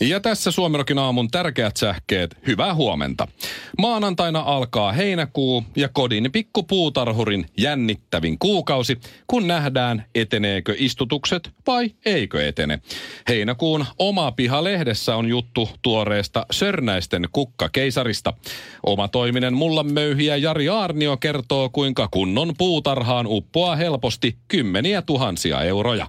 Ja tässä Suomirokin aamun tärkeät sähkeet. Hyvää huomenta. Maanantaina alkaa heinäkuu ja kodin pikkupuutarhurin jännittävin kuukausi, kun nähdään eteneekö istutukset vai eikö etene. Heinäkuun oma piha-lehdessä on juttu tuoreesta Sörnäisten kukkakeisarista. Oma toiminen mullanmöyhiä Jari Aarnio kertoo, kuinka kunnon puutarhaan uppoaa helposti kymmeniä tuhansia euroja.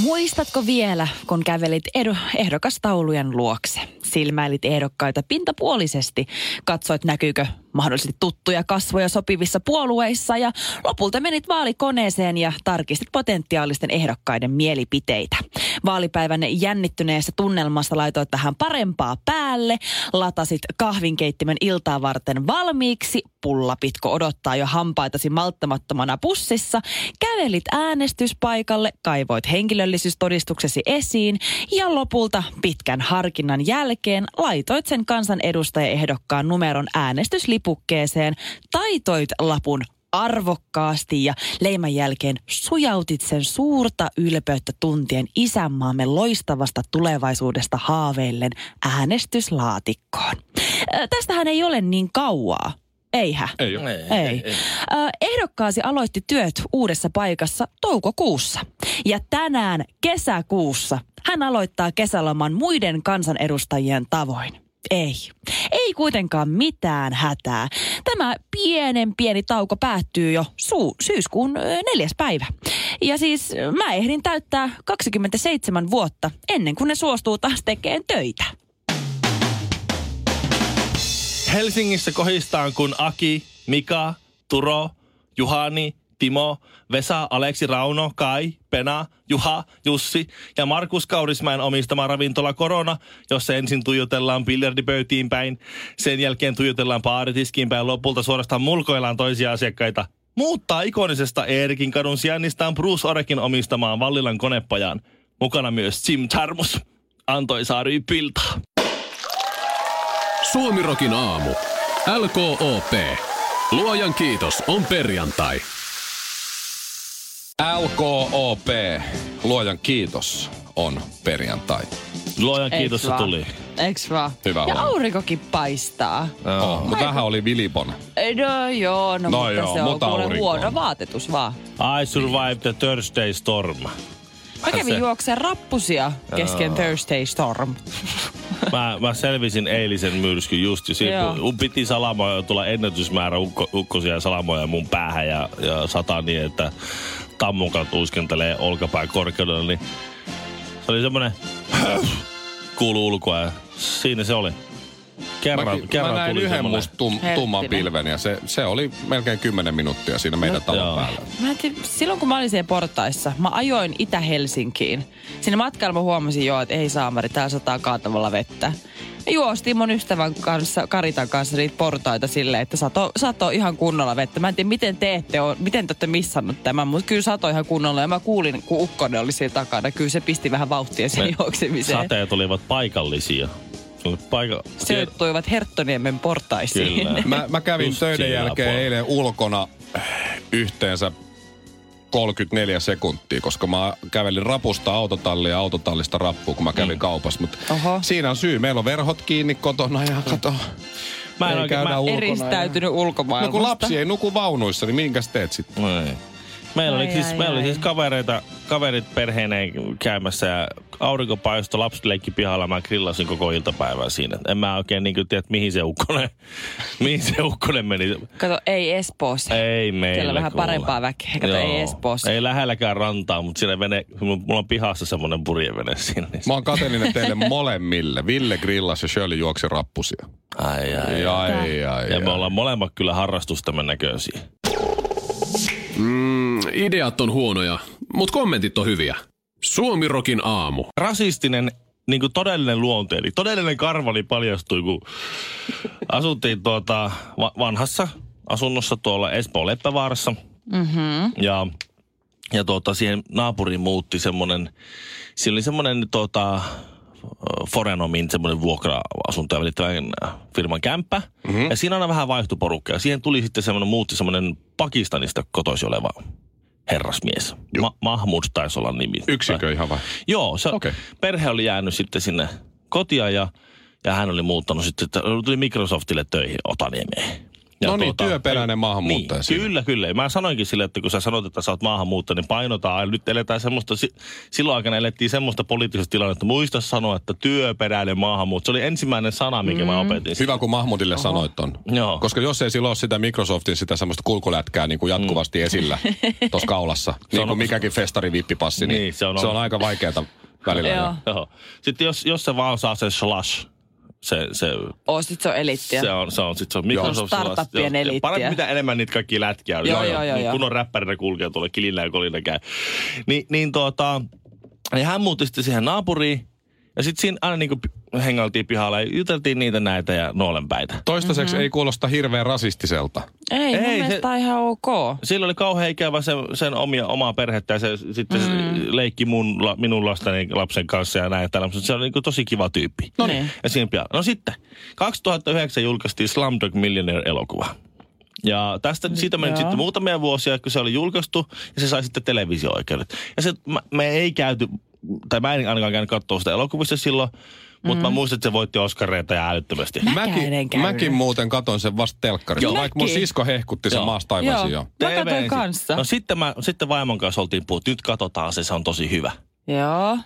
Muistatko vielä, kun kävelit edo, ehdokastaulujen luokse? Silmäilit ehdokkaita pintapuolisesti, katsoit näkyykö mahdollisesti tuttuja kasvoja sopivissa puolueissa ja lopulta menit vaalikoneeseen ja tarkistit potentiaalisten ehdokkaiden mielipiteitä. Vaalipäivän jännittyneessä tunnelmassa laitoit tähän parempaa päälle, latasit kahvinkeittimen iltaa varten valmiiksi, pullapitko odottaa jo hampaitasi malttamattomana pussissa, kävelit äänestyspaikalle, kaivoit henkilöllisyystodistuksesi esiin ja lopulta pitkän harkinnan jälkeen laitoit sen kansanedustajaehdokkaan numeron äänestyslipukkeeseen, taitoit lapun arvokkaasti ja leiman jälkeen sujautit sen suurta ylpeyttä tuntien isänmaamme loistavasta tulevaisuudesta haaveillen äänestyslaatikkoon. Äh, tästähän ei ole niin kauaa. Eihän. Ei ole. Ei. ei. Äh, ehdokkaasi aloitti työt uudessa paikassa toukokuussa. Ja tänään kesäkuussa hän aloittaa kesäloman muiden kansanedustajien tavoin. Ei. Ei kuitenkaan mitään hätää. Tämä pienen pieni tauko päättyy jo suu, syyskuun neljäs päivä. Ja siis mä ehdin täyttää 27 vuotta ennen kuin ne suostuu taas tekemään töitä. Helsingissä kohistaan kun Aki, Mika, Turo, Juhani, Timo, Vesa, Aleksi, Rauno, Kai, Pena, Juha, Jussi ja Markus Kaurismäen omistama ravintola Korona, jossa ensin tuijotellaan biljardipöytiin päin, sen jälkeen tuijotellaan baaritiskiin päin lopulta suorastaan mulkoillaan toisia asiakkaita. Muuttaa ikonisesta Eerikin kadun sijainnistaan Bruce Orekin omistamaan Vallilan konepajaan. Mukana myös Jim Tarmus. Antoi Saari Pilta. Suomirokin aamu. LKOP. Luojan kiitos on perjantai. LKOP, luojan kiitos, on perjantai. Luojan kiitos, se tuli. Eiks vaan? Hyvä ja huomenta. aurinkokin paistaa. Oh, mutta vähän oli vilipon. Ei, No joo, no, No mutta joo, se on mutta kuule aurinko huono on. vaatetus vaan. I survived the Thursday storm. Mä kävin Se- juokseen rappusia kesken Thursday Storm. Mä, mä selvisin eilisen myrskyn just siinä Joo. mun piti salamoja tulla ennätysmäärä ukko, ukkosia salamoja mun päähän ja, ja sataa niin, että tammukat uiskentelee olkapään korkeudella, niin se oli semmonen kuulu ulkoa ja siinä se oli. Kerran, Mä, kerran mä näin tuli yhden musta tum, tumman pilven ja se, se oli melkein 10 minuuttia siinä meidän No, talon joo. päällä. Mä en tiedä, silloin kun mä olin siellä portaissa, mä ajoin Itä-Helsinkiin. Siinä matkalla mä huomasin jo, että ei saamari, täällä sataa kaatavalla vettä. Juostiin mun ystävän kanssa, Karitan kanssa niitä portaita silleen, että sato, sato ihan kunnolla vettä. Mä en tiedä, miten te ette ole, miten te olette missannut tämän, mutta kyllä sato ihan kunnolla. Ja mä kuulin, kun ukkonen oli siellä takana. Kyllä se pisti vähän vauhtia siihen Ne juoksemiseen. Sateet olivat paikallisia. Se Paika... Sijoittuivat Herttoniemen portaisiin. Kyllä. Mä, mä kävin Just töiden jälkeen puolella. eilen ulkona yhteensä 34 sekuntia, koska mä kävelin rapusta autotallia ja autotallista rappuun, kun mä kävin kaupassa. Mutta siinä on syy. Meillä on verhot kiinni kotona ja kato. Mä en ei oikein- mä- ulkona. Eristäytynyt Ja... ulkomaailmasta. No kun lapsi ei nuku vaunuissa, niin minkäs teet sitten? Ei. Meillä oli, Ai, siis, ai, meillä oli ai. siis kavereita, kaverit perheineen käymässä ja aurinko paistoi, lapset leikki pihalla, mä grillasin koko iltapäivän siinä. En mä oikein niin tiedä, mihin se ukkonen, mihin se ukkonen meni. Kato, ei Espoossa. Ei meillä Siellä on vähän kuule. parempaa väkeä. Kato, ei Espoossa. Ei lähelläkään rantaa, mutta siinä vene, mulla on pihassa semmoinen purjevene siinä. Niin Mä oon kateellinen teille molemmille. Ville grillas ja Shirley juoksi rappusia. ai, ai, ai. Ai, ai, ai, Ja me ai. ollaan molemmat kyllä harrastustamme näköisiä. Mm, ideat on huonoja, mut kommentit on hyviä. Suomirokin aamu. rasistinen niin kuin todellinen luonte, eli todellinen karvali paljastui, kun asuttiin tuota va- vanhassa asunnossa tuolla Espoon Leppävaarassa. Mm-hmm. Ja, ja tuota, siihen naapuriin muutti semmoinen, siellä oli semmoinen tuota, Forenomin semmoinen vuokra-asuntoja välittävän äh, firman kämppä. Mm-hmm. Ja siinä aina vähän vaihtui porukka. Ja siihen tuli sitten semmoinen, muutti semmoinen Pakistanista kotoisin oleva herrasmies. Ma- Mahmud taisi olla nimi. Yksikö ihan vai? Joo, se Okei. perhe oli jäänyt sitten sinne kotia ja, ja hän oli muuttanut sitten, tuli Microsoftille töihin Otaniemeen. Ja No niin, työperäinen maahanmuuttaja Niin, siinä. kyllä, kyllä. Mä sanoinkin sille, että kun sä sanot, että sä oot maahanmuuttaja, niin painotaan. Nyt eletään semmoista, si- silloin aikana elettiin semmoista poliittista tilannetta. Muista sanoa, että työperäinen maahanmuutto. Se oli ensimmäinen sana, minkä mm. mä opetin. Hyvä, kun Mahmudille sanoit ton. Joo. Koska jos ei silloin ole sitä Microsoftin sitä semmoista kulkulätkää niin kuin jatkuvasti mm. esillä tuossa kaulassa, niin on- kuin mikäkin festarivippipassi, niin, Niin, se on se on ollut. aika vaikeaa välillä. Joo. Joo. Sitten jos, jos se vaan saa sen slash, se, se Oo, sit se on eliittiä. Se on, se on, sit se on Microsoft. Startuppien Joo, eliittiä. Parempi mitä enemmän niitä kaikki lätkiä on. Joo, joo, joo, joo. Kun on räppärinä kulkee tuolla kilillä ja kolina käy. Ni, niin tuota, niin hän muutti sitten siihen naapuriin. Ja sitten siinä aina niinku hengailtiin pihalla ja juteltiin niitä näitä ja nuolenpäitä. Toistaiseksi mm-hmm. ei kuulosta hirveän rasistiselta. Ei, Ei, mun se- ihan ok. Sillä oli kauhean ikävä sen, sen omia, omaa perhettä ja se sitten mm. se leikki mun, la- minun lasteni lapsen kanssa ja näin. Tällä, mutta se oli niin tosi kiva tyyppi. No niin. Ja siinä pian. No sitten, 2009 julkaistiin Slumdog Millionaire-elokuva. Ja tästä, siitä meni Joo. sitten muutamia vuosia, kun se oli julkaistu, ja se sai sitten televisio-oikeudet. Ja se, me ei käyty, tai mä en ainakaan käynyt katsoa sitä elokuvissa silloin, mutta Mm. mä muistan, että se voitti Oscareita ja älyttömästi. Käynyt. mäkin muuten katon sen vasta telkkarista, Joo. vaikka mun Mäkin. sisko hehkutti sen Joo. maasta taivaasin jo. Mä katsoin kanssa. No sitten, mä, sitten vaimon kanssa oltiin puhuttu, nyt katsotaan se, se on tosi hyvä. Joo.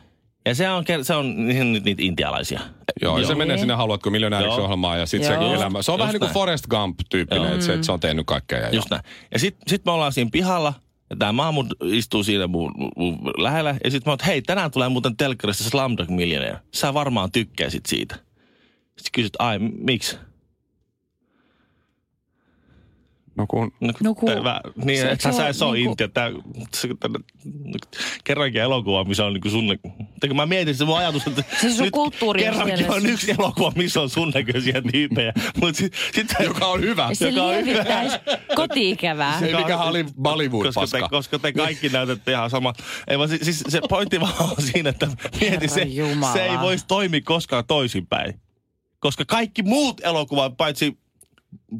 Ja se on, se on niitä, niitä intialaisia. Joo, ja se menee sinne Haluatko miljonääriksi Joo. ohjelmaan ja sitten Joo. se elämä. Se on Just vähän niin kuin näin. Forrest Gump-tyyppinen, että se, että se on tehnyt kaikkea. Ja Just näin. Ja sitten sit me ollaan siinä pihalla, ja tämä Mahmud istuu siinä mun, mun lähellä, ja sitten mä oon, hei, tänään tulee muuten telkkarista Slumdog Millionaire. Sä varmaan tykkäisit siitä. Sitten kysyt, ai, miksi? No kun No kun- Tää- niin, se- että se sä, on sä on niinku- Intia. Tää, se, tänne, kerrankin elokuva, missä on niinku sun... Kun mä mietin se mun ajatus, että Se sun kulttuuri on kerrankin on yksi elokuva, missä on sun näköisiä tyyppejä. Mutta sit, sit, joka on hyvä. Se Joka on hyvä. koti-ikävää. Ei mikä oli koska te, Bollywood-paska. koska te kaikki näytätte ihan sama. Ei vaan, siis, siis se pointti vaan on siinä, että mieti se, se ei voisi toimia koskaan toisinpäin. Koska kaikki muut elokuvat, paitsi,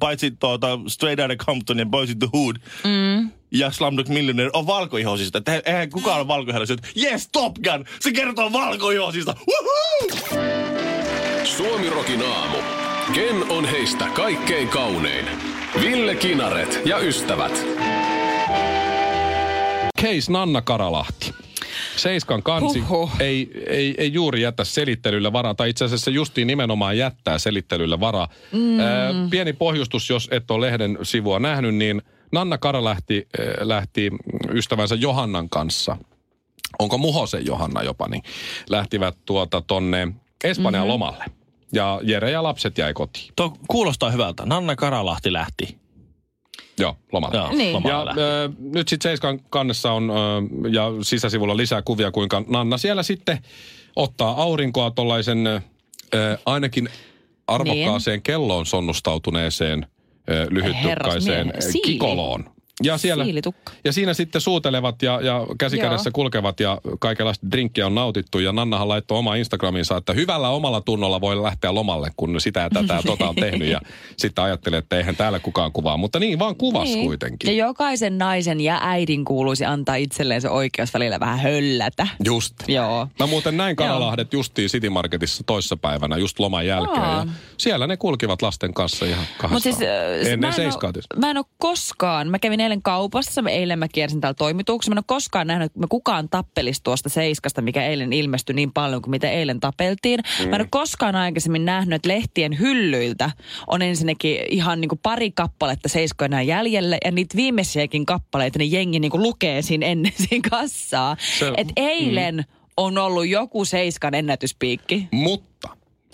paitsi tuota Straight Outta Compton ja Boys in the Hood mm. ja Slumdog Millionaire on valkoihoisista. Että eihän kukaan ole valkoihoisista. Yes, Top Gun! Se kertoo valkoihoisista. Woohoo! Suomirokin aamu. Ken on heistä kaikkein kaunein? Ville Kinaret ja ystävät. Case Nanna Karalahti. Seiskan kansi Huhhuh. ei, ei, ei juuri jätä selittelylle varaa, tai itse asiassa justiin nimenomaan jättää selittelylle varaa. Mm. Ää, pieni pohjustus, jos et ole lehden sivua nähnyt, niin Nanna Kara lähti, äh, lähti ystävänsä Johannan kanssa. Onko Muhosen Johanna jopa, niin lähtivät tuota tonne Espanjan mm-hmm. lomalle. Ja Jere ja lapset jäi kotiin. Tuo kuulostaa hyvältä. Nanna Karalahti lähti. Joo, lomalle. Joo, Niin. lomalle Ja lähti. ö, nyt sitten Seiskan kannessa on ö, ja sisäsivulla lisää kuvia, kuinka Nanna siellä sitten ottaa aurinkoa tuollaisen ö, ainakin arvokkaaseen niin. kelloon sonnustautuneeseen lyhyttukkaiseen kikoloon. Ja, siellä, Siilitukka. ja siinä sitten suutelevat ja, ja käsikädessä Joo. kulkevat ja kaikenlaista drinkkiä on nautittu. Ja Nannahan laittoi oma Instagraminsa, että hyvällä omalla tunnolla voi lähteä lomalle, kun sitä ja tätä ja tota on tehnyt. Ja sitten ajattelee, että eihän täällä kukaan kuvaa. Mutta niin vaan kuvas Niin. kuitenkin. Ja jokaisen naisen ja äidin kuuluisi antaa itselleen se oikeus välillä vähän höllätä. Just. Joo. Mä muuten näin Karalahdet justiin City Marketissa toissapäivänä just loman jälkeen. Aa. Ja siellä ne kulkivat lasten kanssa ihan kahdestaan. Mut siis, äh, Ennen mä, en tietysti. mä en ole koskaan, mä kävin eilen kaupassa, eilen mä kiersin täällä toimituksessa, mä en ole koskaan nähnyt, että me kukaan tappelisi tuosta seiskasta, mikä eilen ilmestyi niin paljon kuin mitä eilen tapeltiin. Mm. Mä en ole koskaan aikaisemmin nähnyt, että lehtien hyllyiltä on ensinnäkin ihan niin kuin pari kappaletta seiskoja enää jäljelle, ja niitä viimeisiäkin kappaleita, niin jengi niin kuin lukee siinä ennen siinä kassaa. Se- Et eilen on ollut joku seiskan ennätyspiikki. Mutta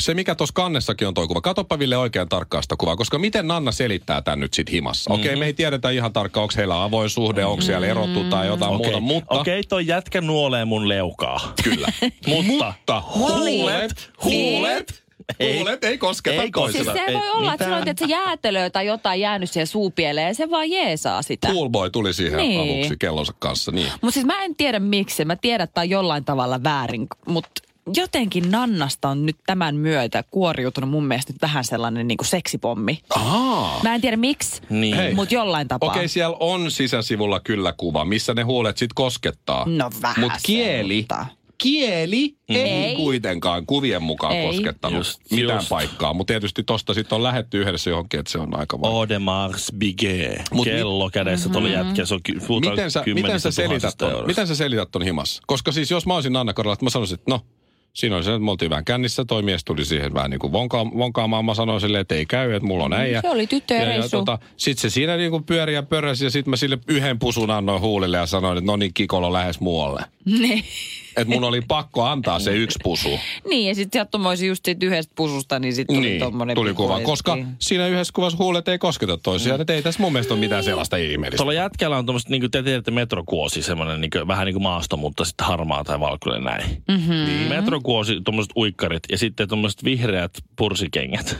se mikä tuossa kannessakin on toi kuva. Katoppa Ville oikein tarkkaan sitä kuvaa, koska miten Nanna selittää tämän nyt sit himassa? Mm-hmm. Okei, me ei tiedetä ihan tarkkaan, onko heillä avoin suhde, onko siellä erottu tai jotain Okei, muuta, mutta... Okei, toi jätkä nuolee mun leukaa. Kyllä. Mutta mutta huulet, huulet, Ei. huulet ei kosketa Ei toisena. Siis se Ei voi olla, että mitään. on että se jäätelö tai jotain jäänyt siihen suupieleen ja se vaan jeesaa sitä. Poolboy tuli siihen Niin. avuksi kellonsa kanssa, niin. Mutta siis mä en tiedä miksi. Mä tiedän, että tämä on jollain tavalla väärin, mutta jotenkin Nannasta on nyt tämän myötä kuoriutunut mun mielestä nyt vähän sellainen niin kuin seksipommi. Ahaa. Mä en tiedä miksi, Niin. Mutta jollain tapaa. Okei, siellä on sisäsivulla kyllä kuva, missä ne huulet sit koskettaa. No vähän Mut kieli, mutta- kieli ei, Ei. kuitenkaan kuvien mukaan Ei. koskettanut Just, mitään just. paikkaa. Mutta tietysti tosta sitten on lähetty yhdessä johonkin, että se on aika vaikea. Audemars Biget. Mut mi- Kello kädessä mm-hmm. tuolla jätkä. Se on ky- Miten sä, miten, sä selität ton, miten sä selität ton himassa? Koska siis jos mä olisin Anna Korilla, että mä sanoisin, että no, siinä oli se, että me oltiin vähän kännissä, toi mies tuli siihen vähän niin kuin vonka, vonkaamaan. Mä sanoin silleen, että ei käy, että mulla on äijä. Se oli tyttöjen reissu. tota, sitten se siinä niin kuin pyöri ja pörräsi ja sitten mä sille yhden pusun annoin huulille ja sanoin, että no niin, Kikolo lähes muualle. Niin. Että mun oli pakko antaa se yksi pusu. niin, ja sitten sattumoisin just siitä yhdestä pususta, niin sitten tuli niin, tommonen tuli kuva. Koska siinä yhdessä kuvassa huulet ei kosketa toisiaan. Mm. Ei tässä mun mielestä ole mitään sellaista ihmeellistä. Tuolla jätkällä on tuommoista, niin kuin te tiedätte, metrokuosi, semmoinen niin kuin, vähän niin kuin maasto, mutta sitten harmaa tai valkoinen näin. Mm-hmm. Metrokuosi, tuommoiset uikkarit ja sitten tuommoiset vihreät pursikengät.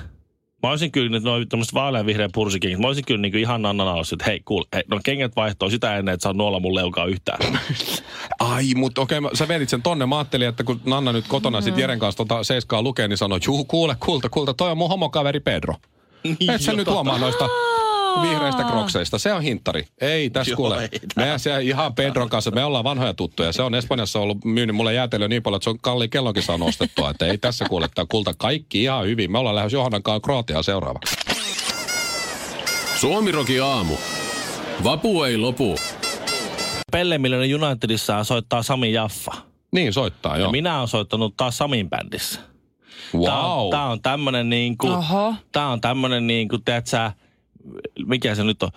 Mä olisin kyllä nyt noin tuommoiset vaalean vihreät pursikengät. Mä olisin kyllä niin kuin ihan Nannan alussa, että hei, kuule, hei, no kengät vaihtoo sitä ennen, että saa nuolla mun leukaa yhtään. Ai, mutta okei, okay, sä vedit sen tonne. Mä ajattelin, että kun Nanna nyt kotona mm. sit Jeren kanssa tota seiskaa lukee, niin sanoi, juu, kuule, kulta, kulta, toi on mun homokaveri Pedro. Et sä nyt huomaa noista vihreistä krokseista. Se on hinttari. Ei, tässä Joo, kuule. ei Me siellä ihan Pedron kanssa, me ollaan vanhoja tuttuja. Se on Espanjassa ollut myynyt mulle jäätelöä niin paljon, että se on kalliin kellonkin saanut ostettua. Että ei tässä kuule, tää kulta kaikki ihan hyvin. Me ollaan lähes Johannan kanssa Kroatiaan seuraavaksi. Suomiroki aamu. Vapu ei lopu. Pelle Miljonen Unitedissa soittaa Sami Jaffa. Niin, soittaa, Ja joo. minä olen soittanut taas Samin bändissä. Tää on, Wow. tää on tämmönen niin kuin, Oho. tää on tämmönen niin kuin, sä, mikä se nyt on,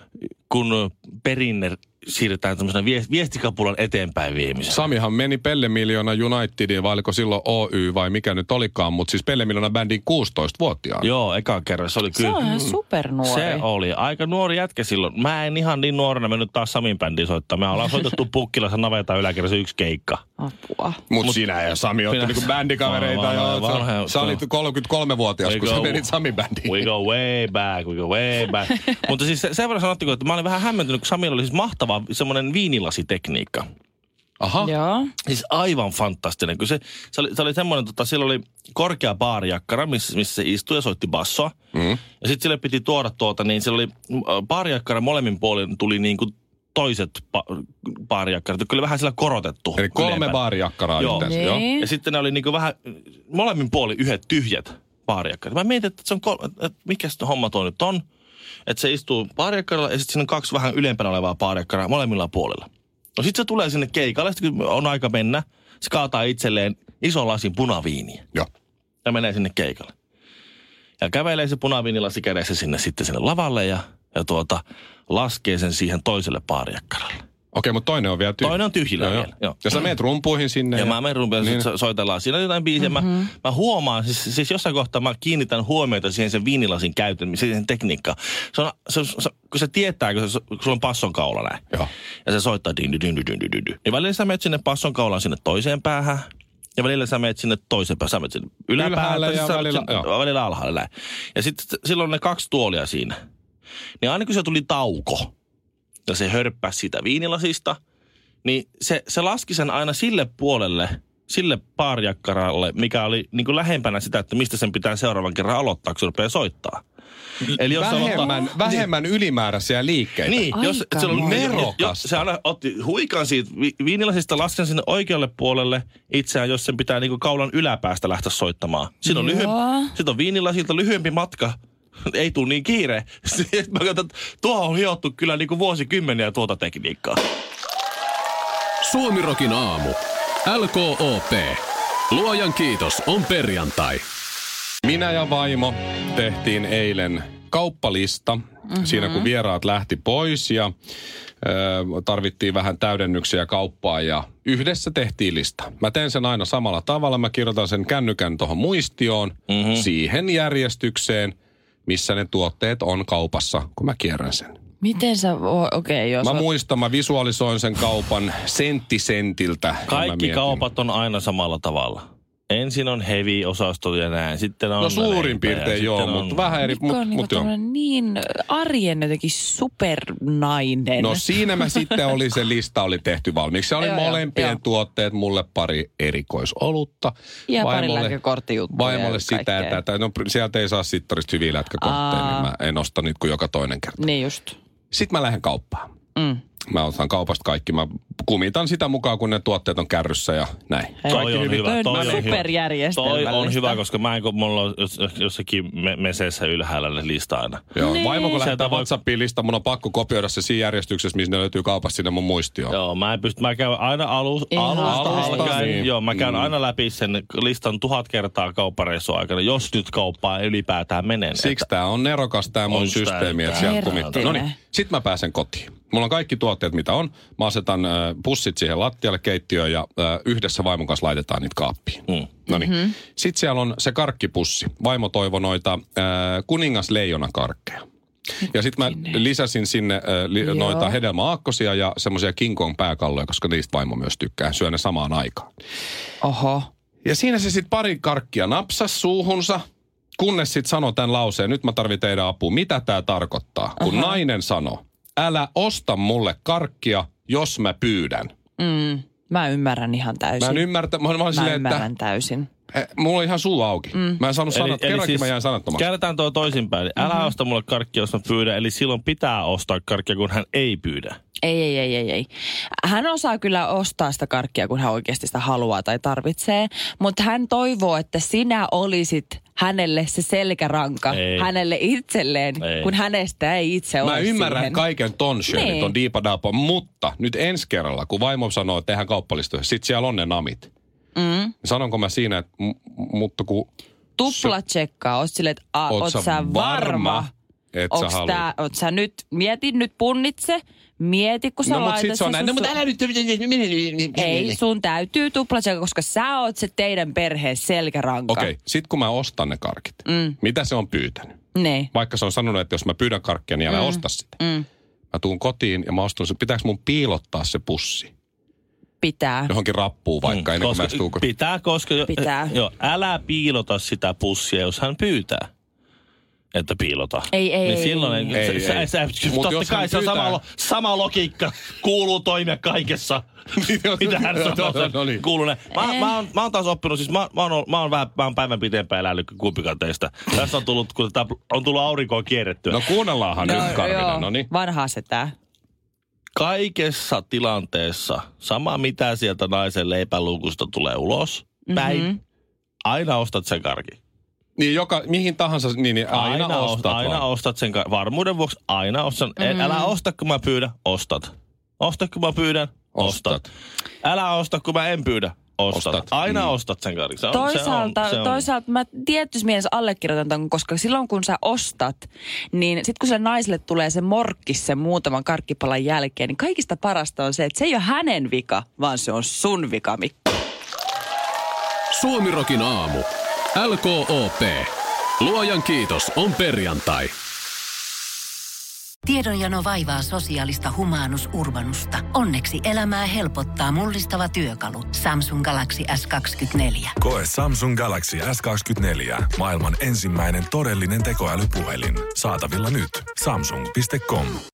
kun perinne siirretään tämmöisenä viest- viestikapulan eteenpäin viemiseen. Samihan meni Pelle Miljoona Unitediin, vai oliko silloin Oy vai mikä nyt olikaan, mutta siis Pelle Miljoona bändin 16-vuotiaana. Joo, eka kerran. Se oli Se kyllä. on ihan supernuori. Se oli aika nuori jätkä silloin. Mä en ihan niin nuorena mennyt taas Samin bändiin soittaa. Me ollaan soitettu Pukkilassa navetan yläkerrassa yksi keikka. Apua. Mutta sinä ja Sami olette Minä- niinku bändikavereita. Vanha- joo, vanha- sä, vanha- sä olit 33-vuotias, We kun sä go- menit Samin bändiin. We go way back, we go way back. Mutta siis se- sen verran sanottiin, että mä olin vähän hämmentynyt, kun Samilla oli siis mahtava semmoinen viinilasitekniikka. Aha. Joo. Siis aivan fantastinen. Kun se, se, oli, se oli semmoinen, tota, sillä oli korkea baarijakkara, missä, missä se istui ja soitti bassoa. Mm. Ja sitten sille piti tuoda tuota, niin siellä oli baarijakkara molemmin puolin tuli niin kuin toiset pa- baarijakkarat, jotka oli vähän sillä korotettu. Eli kolme ylempänä. baarijakkaraa Joo. yhteensä. Niin. Joo. Ja sitten ne oli niinku vähän, molemmin puolin yhdet tyhjät baarijakkarat. Mä mietin, että se on kol- että mikä se homma tuo nyt on. Että se istuu baarijakkaralla ja sitten siinä on kaksi vähän ylempänä olevaa baarijakkaraa molemmilla puolilla. No sitten se tulee sinne keikalle, sitten kun on aika mennä, se kaataa itselleen ison lasin punaviiniä Joo. ja menee sinne keikalle. Ja kävelee se punaviinilasi kädessä sinne sitten sinne lavalle ja, ja tuota, laskee sen siihen toiselle baarijakkaralle. Okei, mutta toinen on vielä tyhjä. Toinen on tyhjillä Joo, joo. vielä, joo. Ja sä meet rumpuihin sinne. Ja mä menen rumpeen, Niin. soitellaan siinä jotain biisiä. Mm-hmm. Mä, mä huomaan, siis, siis jossain kohtaa mä kiinnitän huomiota siihen sen viinilasin käytön, siihen tekniikkaan. Se on, se, se, kun se tietää, kun, se, kun sulla on passon kaula näin. Joo. Ja se soittaa din, din, din, din, din, din. Niin välillä sä menet sinne passon kaulaan sinne toiseen päähän. Ja välillä sä menet sinne toiseen päähän. Sä menet sinne yläpäähän. Ylhäällä tai ja sä välillä- sinne- joo. välillä alhaalla näin. Ja sitten silloin ne kaksi tuolia siinä. Niin aina kun se tuli tauko ja se hörppäsi siitä viinilasista, niin se, se laski sen aina sille puolelle, sille paarjakkaralle, mikä oli niin kuin lähempänä sitä, että mistä sen pitää seuraavan kerran aloittaa, kun se rupeaa soittaa. Eli jos Vähemmän, aloittaa- vähemmän ylimääräisiä liikkeitä. niin, jos, Aika se, oli, jos, jos, se aina otti huikan siitä vi- viinilasista, lasken sinne oikealle puolelle itseään, jos sen pitää niinku kaulan yläpäästä lähteä soittamaan. Siinä on, lyhyempi, sit on viinilasilta lyhyempi matka, ei tule niin kiire. Sitten mä katson, tuo on hiottu kyllä niinku vuosikymmeniä tuota tekniikkaa. Suomirokin aamu. LKOP. Luojan kiitos on perjantai. Minä ja vaimo tehtiin eilen kauppalista mm-hmm. siinä, kun vieraat lähti pois ja ö, tarvittiin vähän täydennyksiä kauppaan ja yhdessä tehtiin lista. Mä teen sen aina samalla tavalla. Mä kirjoitan sen kännykän tuohon muistioon mm-hmm. siihen järjestykseen, missä ne tuotteet on kaupassa, kun mä kierrän sen. Miten sä, okei, okay, jos... Mä oot- muistan, mä visualisoin sen kaupan sentti sentiltä. Kaikki kaupat on aina samalla tavalla. Ensin on heavy-osasto ja näin, sitten on No suurin piirtein joo, on- mutta vähän eri. Mikko Mut, on niinku mut joo. tommonen niin arjen jotenkin supernainen. No siinä mä sitten oli, se lista oli tehty valmiiksi. Se oli Joo, molempien joo. tuotteet, mulle pari erikoisolutta. Ja pari Vaimolle- lääkekorttijuttuja Vaimolle ja sitä, että, että no, sieltä ei saa sittarista hyviä lätkäkortteja, Aa. niin mä en osta niitä kuin joka toinen kerta. Niin just. Sitten mä lähden kauppaan. Mm. Mä otan kaupasta kaikki. Mä kumitan sitä mukaan, kun ne tuotteet on kärryssä ja näin. Hei. Toi on hyvä. Toi on Toi on hyvä. Toi on hyvä, koska mä en kun mulla on jos- jos- jossakin me- meseessä ylhäällä ne lista aina. Joo. Niin. Vaimo kun lähettää voi- WhatsAppiin lista, mun on pakko kopioida se siinä järjestyksessä, missä ne löytyy kaupasta sinne mun muistioon. Joo, mä en pysty, mä käyn aina alus, alusta alusta, alkaen. niin. Joo, mä käyn Mm. aina läpi sen listan tuhat kertaa kauppareissun aikana, jos nyt kauppaa ylipäätään menen. Siksi tää on nerokas tää mun systeemi, että sieltä kumittaa. No niin, sit mä pääsen kotiin. Mulla on kaikki tuotteet, mitä on. Mä asetan äh, pussit siihen lattialle keittiöön ja äh, yhdessä vaimon kanssa laitetaan niitä kaappiin. Mm. No niin. Mm-hmm. Sitten siellä on se karkkipussi. Vaimo toivoi noita äh, kuningasleijona karkkeja. Ja sitten mä lisäsin sinne äh, li, Joo. noita hedelmäaakkosia ja semmoisia King Kong pääkalloja, koska niistä vaimo myös tykkää. Syö ne samaan aikaan. Oho. Ja siinä se sitten pari karkkia napsas suuhunsa, kunnes sitten sanoi tämän lauseen, nyt mä tarvitsen teidän apua. Mitä tämä tarkoittaa? Kun Aha. nainen sanoi, älä osta mulle karkkia, jos mä pyydän. Mm. Mä ymmärrän ihan täysin. Mä en ymmärtä, mä, mä Mä silleen, ymmärrän että täysin. eh, mulla on ihan suu auki. Mm. Mä en saanut sanat, kerrankin siis mä jäin sanattomaksi. Käännetään tuo toisinpäin. Älä mm-hmm. osta mulle karkkia, jos mä pyydän. Eli silloin pitää ostaa karkkia, kun hän ei pyydä. Ei, ei, ei, ei, ei. Hän osaa kyllä ostaa sitä karkkia, kun hän oikeasti sitä haluaa tai tarvitsee. Mutta hän toivoo, että sinä olisit hänelle se selkäranka, Ei. hänelle itselleen, Ei. kun hänestä ei itse ole Mä ymmärrän siihen. kaiken ton Shirley, Niin. ton diipadaapa, mutta nyt ensi kerralla, kun vaimo sanoo, että tehdään kauppalistoja, sit siellä on ne namit. Mm. Sanonko mä siinä, että m- mutta kun Tupla tsekkaa, oot silleen, että a, oot sä sä varma, sä Onks haluat. tää, oot sä nyt, mieti nyt punnitse, mieti kun sä No mut laitat sit se on sen näin, sun no mutta älä nyt... Ei, sun täytyy tuplatsekata, koska sä oot se teidän perheen selkäranka. Okei, okay, sit kun mä ostan ne karkit, Mm. mitä se on pyytänyt? Ne. Vaikka se on sanonut, että jos mä pyydän karkkia, niin älä mm. osta sitä. Mm. Mä tuun kotiin ja mä ostan sen. Pitääkö mun piilottaa se pussi? Pitää. Johonkin rappuun vaikka, mm, ennen kuin mä pitää, koska... jo- Pitää. Joo, älä piilota sitä pussia, jos hän pyytää. Että piilota. Ei, ei, Niin ei, silloin, ei, sä, ei, sä, ei. sä, Mut totta jos kai se on sama, sama logiikka. Kuuluu toimia kaikessa. Mitä hän sanoo, se No niin. kuuluu ne. Mä, mä, oon, mä oon taas oppinut, siis mä, mä, oon, mä oon vähän mä oon päivän pitempään elänyt kuin kumpikaan teistä. Tässä on tullut, kun tää on tullut aurinkoa kierrettyä. No kuunnellaanhan nyt, Karvinen. joo, No niin. vanhaa se tää. kaikessa tilanteessa, sama mitä sieltä naisen leipäluukusta tulee ulos, päin, Mhm. aina ostat sen karki. Niin joka, mihin tahansa, niin, niin aina, aina ostat Aina vaan. ostat sen. Varmuuden vuoksi aina ostan. Mm. Älä osta, kun mä pyydän, ostat. Osta, kun mä pyydän, ostat. Ostat. Älä osta, kun mä en pyydä, ostat. Ostat. Aina Mm. ostat sen karki. Se on, Toisaalta, se on, se on. toisaalta mä tietysti mielessä allekirjoitan ton, koska silloin kun sä ostat, niin sit kun se naiselle tulee se morkkis sen muutaman karkkipalan jälkeen, niin kaikista parasta on se, että se ei ole hänen vika, vaan se on sun vika, Mikko. Suomirokin aamu. LKOP. Luojan kiitos on perjantai. Tiedonjano vaivaa sosiaalista humanus urbanusta. Onneksi elämää helpottaa mullistava työkalu. Samsung Galaxy S24. Koe Samsung Galaxy S24. Maailman ensimmäinen todellinen tekoälypuhelin. Saatavilla nyt. Samsung.com.